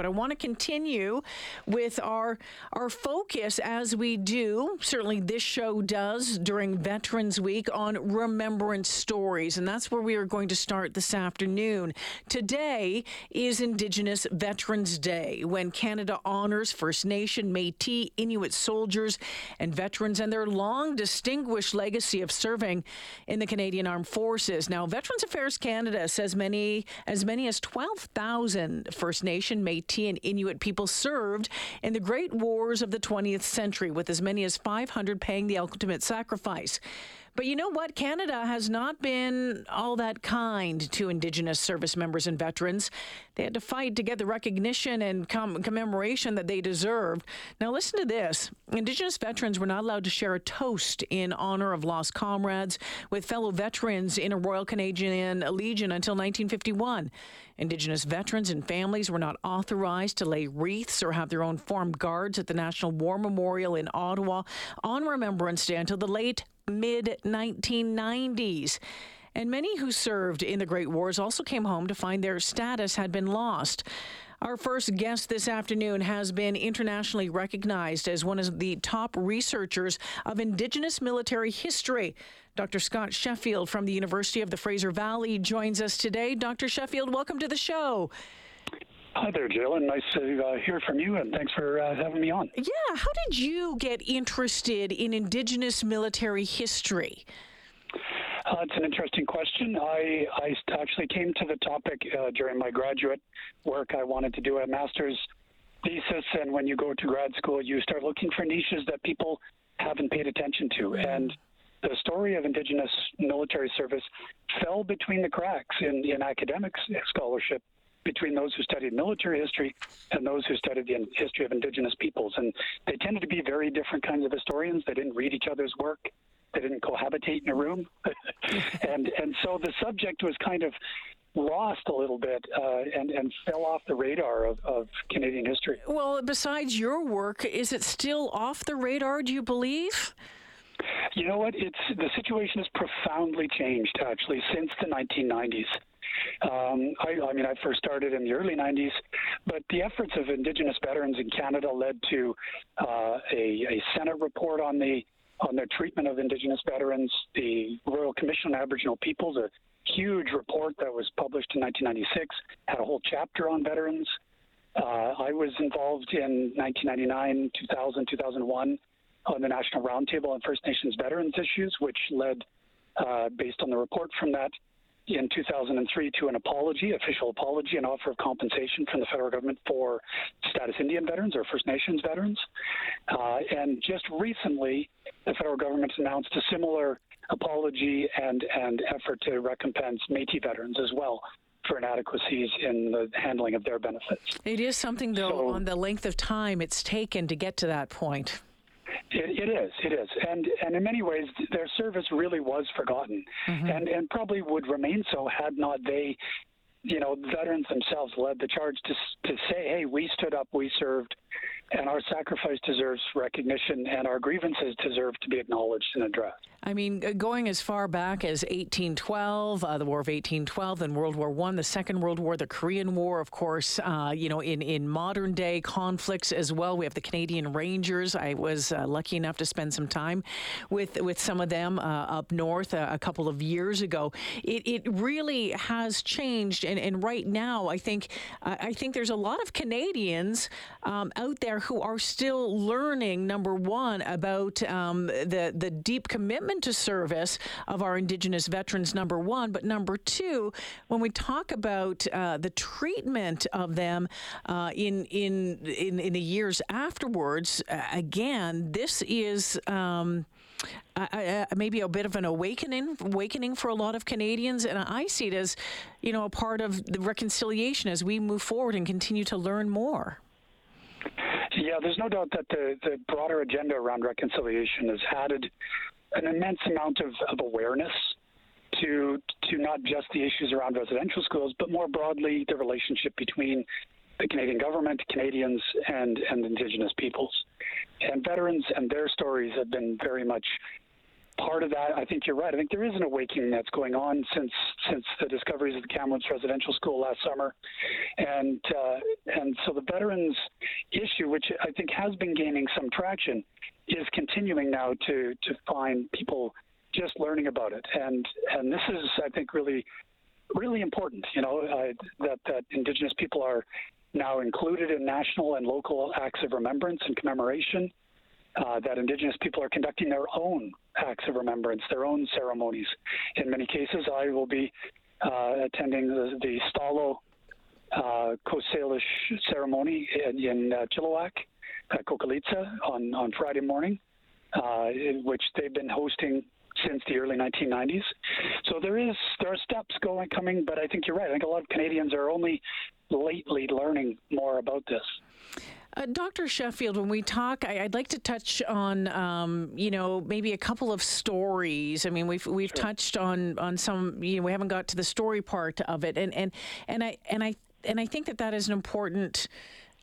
but I want to continue with our our focus as we do. Certainly, this show does during Veterans Week on remembrance stories, and that's where we are going to start this afternoon. Today is Indigenous Veterans Day, when Canada honors First Nation, Métis, Inuit soldiers, and veterans and their long distinguished legacy of serving in the Canadian Armed Forces. Now, Veterans Affairs Canada says many as many as 12,000 First Nation, Métis, and Inuit people served in the great wars of the 20th century, with as many as 500 paying the ultimate sacrifice. But you know what? Canada has not been all that kind to Indigenous service members and veterans. They had to fight to get the recognition and com- commemoration that they deserved. Now, listen to this Indigenous veterans were not allowed to share a toast in honor of lost comrades with fellow veterans in a Royal Canadian Legion until 1951. Indigenous veterans and families were not authorized to lay wreaths or have their own formed guards at the National War Memorial in Ottawa on Remembrance Day until the late mid 1990s. And many who served in the Great Wars also came home to find their status had been lost. Our first guest this afternoon has been internationally recognized as one of the top researchers of Indigenous military history. Dr. Scott Sheffield from the University of the Fraser Valley joins us today. Dr. Sheffield, welcome to the show. Hi there, Jill, and nice to uh, hear from you, and thanks for uh, having me on. Yeah, how did you get interested in Indigenous military history? Uh, it's an interesting question. I, I actually came to the topic uh, during my graduate work. I wanted to do a master's thesis, and when you go to grad school, you start looking for niches that people haven't paid attention to. Mm-hmm. And the story of Indigenous military service fell between the cracks in, in academic scholarship between those who studied military history and those who studied the history of indigenous peoples. And they tended to be very different kinds of historians. They didn't read each other's work. They didn't cohabitate in a room. and, and so the subject was kind of lost a little bit uh, and, and fell off the radar of, of Canadian history. Well, besides your work, is it still off the radar, do you believe? You know what? It's the situation has profoundly changed actually since the 1990s. Um, I, I, mean, I first started in the early 90s, but the efforts of Indigenous veterans in Canada led to uh, a, a, Senate report on the on their treatment of Indigenous veterans. The Royal Commission on Aboriginal Peoples, a huge report that was published in 1996, had a whole chapter on veterans. Uh, I was involved in 1999, 2000, 2001 on the National Roundtable on First Nations Veterans Issues, which led, uh, based on the report from that, in 2003 to an apology, official apology, an offer of compensation from the federal government for status Indian veterans or First Nations veterans. Uh, and just recently, the federal government announced a similar apology and, and effort to recompense Métis veterans as well for inadequacies in the handling of their benefits. It is something, though, so, on the length of time it's taken to get to that point. It, it is, it is, and and in many ways, their service really was forgotten, mm-hmm. and and probably would remain so had not they, you know, veterans themselves led the charge to to say, hey, we stood up, we served, and our sacrifice deserves recognition, and our grievances deserve to be acknowledged and addressed. I mean, going as far back as 1812, uh, the War of 1812, then World War One, the Second World War, the Korean War, of course. Uh, you know, in in modern day conflicts as well, we have the Canadian Rangers. I was uh, lucky enough to spend some time with with some of them uh, up north a, a, couple of years ago. It it really has changed, and, and right now, I think I think there's a lot of Canadians um, out there who are still learning. Number one about um, the the deep commitment to service of our Indigenous veterans, number one. But number two, when we talk about uh, the treatment of them uh, in, in, in, in, the years afterwards, uh, again, this is. Um, maybe a bit of an awakening, awakening for a lot of Canadians, and I see it as, you know, a part of the reconciliation as we move forward and continue to learn more. Yeah, there's no doubt that the, the broader agenda around reconciliation has added an immense amount of, of awareness to to not just the issues around residential schools, but more broadly the relationship between the Canadian government, Canadians, and and Indigenous peoples. And veterans and their stories have been very much part of that, I think you're right. I think there is an awakening that's going on since since the discoveries of the Kamloops Residential School last summer, and uh, and so the veterans issue, which I think has been gaining some traction, is continuing now to to find people just learning about it, and and this is I think really really important. You know uh, that that Indigenous people are now included in national and local acts of remembrance and commemoration uh, that Indigenous people are conducting their own acts of remembrance, their own ceremonies. In many cases, I will be uh, attending the, the Stalo uh, Coast Salish ceremony in, in uh, Chilliwack at Coqualeetza on, on Friday morning, uh, which they've been hosting since the early 1990s. So there is there are steps going coming, but I think you're right. I think a lot of Canadians are only lately learning more about this. Uh, Dr. Sheffield, when we talk, I, would like to touch on, um, you know, maybe a couple of stories. I mean, we've we've sure. touched on on some. You know, we haven't got to the story part of it, and and and I and I and I think that that is an important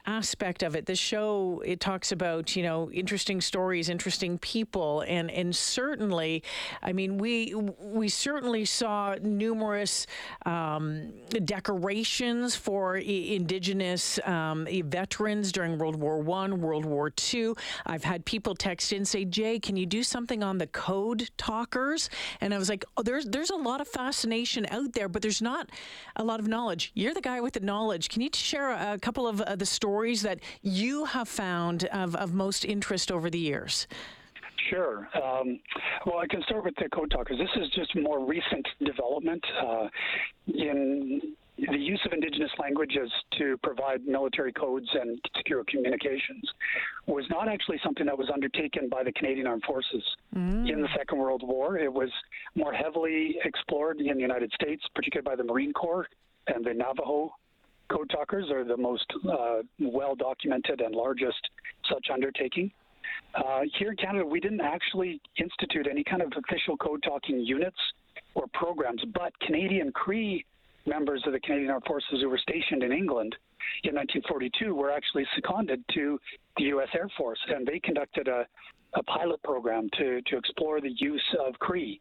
aspect of it. The show it talks about you know interesting stories, interesting people, and and certainly, I mean we we certainly saw numerous um, decorations for Indigenous um, veterans during World War One, World War Two. I've had people text in say, Jay, can you do something on the code talkers? And I was like, oh, there's there's a lot of fascination out there, but there's not a lot of knowledge. You're the guy with the knowledge. Can you share a, a couple of uh, the stories? Stories that you have found of, of most interest over the years? Sure. Um, well, I can start with the code talkers. This is just more recent development uh, in the use of indigenous languages to provide military codes and secure communications was not actually something that was undertaken by the Canadian Armed Forces mm. in the Second World War. It was more heavily explored in the United States, particularly by the Marine Corps and the Navajo code talkers are the most uh, well documented and largest such undertaking. Uh, here in Canada, we didn't actually institute any kind of official code talking units or programs, but Canadian Cree members of the Canadian Armed Forces who were stationed in England in 1942 were actually seconded to the U.S. Air Force, and they conducted a, a pilot program to, to explore the use of Cree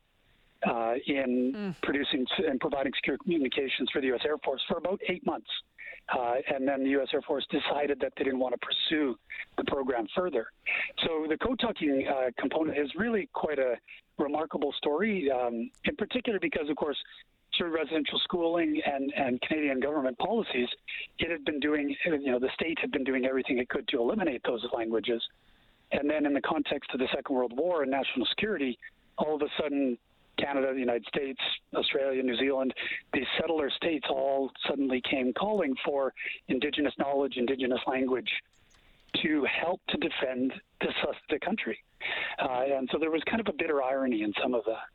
uh, in mm. producing and providing secure communications for the U.S. Air Force for about eight months. Uh, and then the U.S. Air Force decided that they didn't want to pursue the program further. So the code talking uh, component is really quite a remarkable story, um, in particular because, of course, through residential schooling and, and Canadian government policies, it had been doing, you know, the state had been doing everything it could to eliminate those languages. And then in the context of the Second World War and national security, all of a sudden Canada, the United States, Australia, New Zealand, these settler states all suddenly came calling for Indigenous knowledge, Indigenous language to help to defend the, the country. Uh, and so there was kind of a bitter irony in some of that.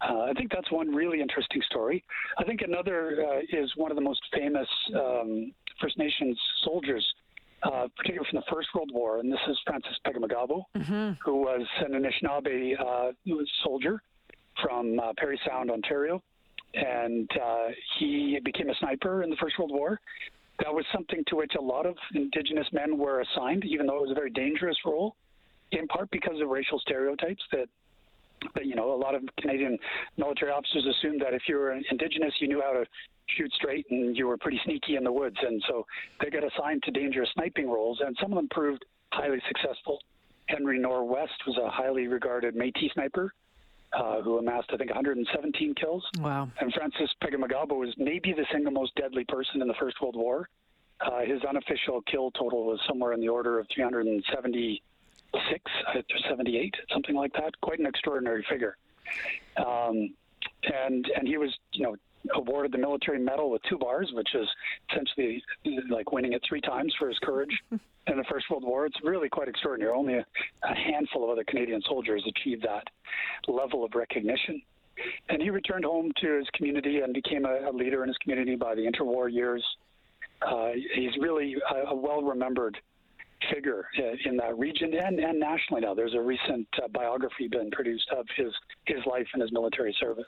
Uh, I think that's one really interesting story. I think another uh, is one of the most famous um, First Nations soldiers, uh, particularly from the First World War, and this is Francis Pegahmagabow, mm-hmm. who was an Anishinaabe uh, soldier from uh, Parry Sound, Ontario, and uh, he became a sniper in the First World War. That was something to which a lot of Indigenous men were assigned, even though it was a very dangerous role, in part because of racial stereotypes that. But you know, a lot of Canadian military officers assumed that if you were Indigenous, you knew how to shoot straight and you were pretty sneaky in the woods. And so they got assigned to dangerous sniping roles, and some of them proved highly successful. Henry Norwest was a highly regarded Métis sniper uh, who amassed, I think, 117 kills. Wow. And Francis Pegahmagabow was maybe the single most deadly person in the First World War. Uh, his unofficial kill total was somewhere in the order of 376 or 78, something like that. Quite an extraordinary figure. Um, and and he was, you know, awarded the military medal with two bars, which is essentially like winning it three times for his courage in the First World War. It's really quite extraordinary. Only a, a handful of other Canadian soldiers achieved that level of recognition. And he returned home to his community and became a, a leader in his community by the interwar years. Uh, he's really a, a well remembered figure in that region and, and nationally now. There's a recent uh, biography been produced of his his life and his military service.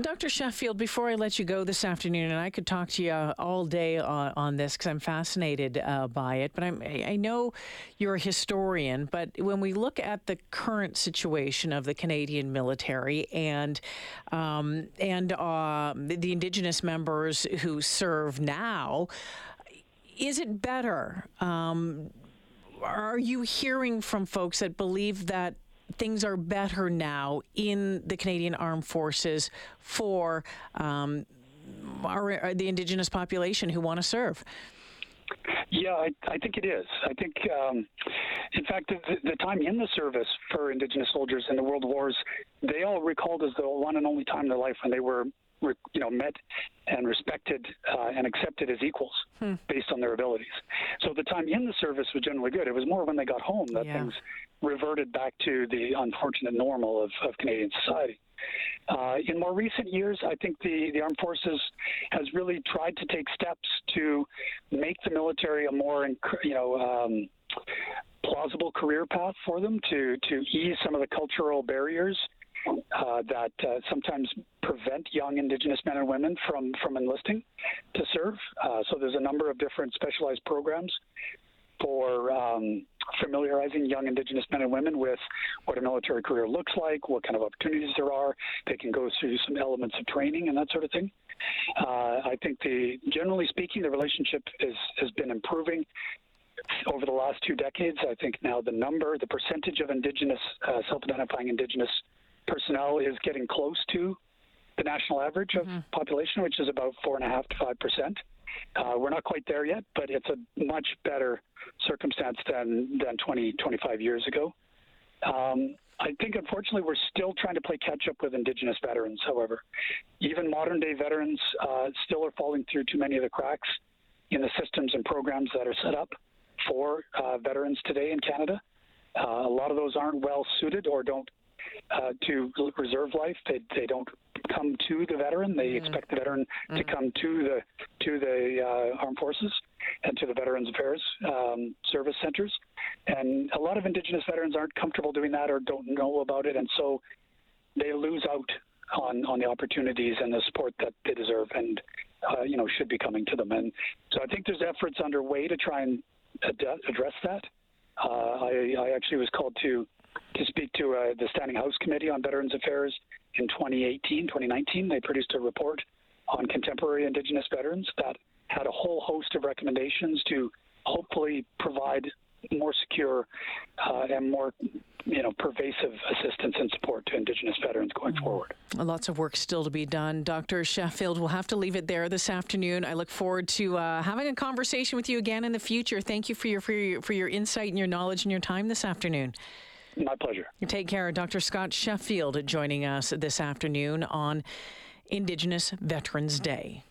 Dr. Sheffield, before I let you go this afternoon, and I could talk to you all day on, on this because I'm fascinated uh, by it, but I'm, I know you're a historian. But when we look at the current situation of the Canadian military and um, and uh, the Indigenous members who serve now, is it better? Um, are you hearing from folks that believe that things are better now in the Canadian Armed Forces for um, our, uh, the Indigenous population who want to serve? Yeah, I, I, think it is. I think, um, in fact, the, the, time in the service for Indigenous soldiers in the World Wars, they all recalled as the one and only time in their life when they were you know, met and respected uh, and accepted as equals hmm. based on their abilities. So the time in the service was generally good. It was more when they got home that yeah. things reverted back to the unfortunate normal of, of Canadian society. Uh, in more recent years, I think the, the armed forces has really tried to take steps to make the military a more, you know, um, plausible career path for them to to ease some of the cultural barriers uh, that uh, sometimes prevent young Indigenous men and women from, from enlisting to serve. Uh, so there's a number of different specialized programs for um, familiarizing young Indigenous men and women with what a military career looks like, what kind of opportunities there are. They can go through some elements of training and that sort of thing. Uh, I think the generally speaking, the relationship is, has been improving over the last two decades. I think now the number, the percentage of Indigenous, uh, self-identifying Indigenous personnel is getting close to the national average of mm-hmm. population, which is about four and a half to five percent. Uh, we're not quite there yet, but it's a much better circumstance than than 20, 25 years ago. Um, I think, unfortunately, we're still trying to play catch up with Indigenous veterans. However, even modern day veterans uh, still are falling through too many of the cracks in the systems and programs that are set up for uh, veterans today in Canada. Uh, a lot of those aren't well suited or don't uh, to reserve life. They, they don't come to the veteran. They mm. expect the veteran mm. to come to the to the uh, armed forces and to the Veterans Affairs um, service centers. And a lot of Indigenous veterans aren't comfortable doing that or don't know about it, and so they lose out on on the opportunities and the support that they deserve and uh, you know should be coming to them. And so I think there's efforts underway to try and ad- address that. Uh, I, I actually was called to to speak to uh, the Standing House Committee on Veterans Affairs in 2018, 2019. They produced a report on contemporary Indigenous veterans that had a whole host of recommendations to hopefully provide more secure uh, and more you know pervasive assistance and support to indigenous veterans going mm-hmm. forward. Lots of work still to be done. Dr sheffield we'll have to leave it there this afternoon. I look forward to uh, having a conversation with you again in the future. Thank you for your, for your for your insight and your knowledge and your time this afternoon my pleasure. Take care. Dr. Scott Sheffield joining us this afternoon on Indigenous Veterans Day.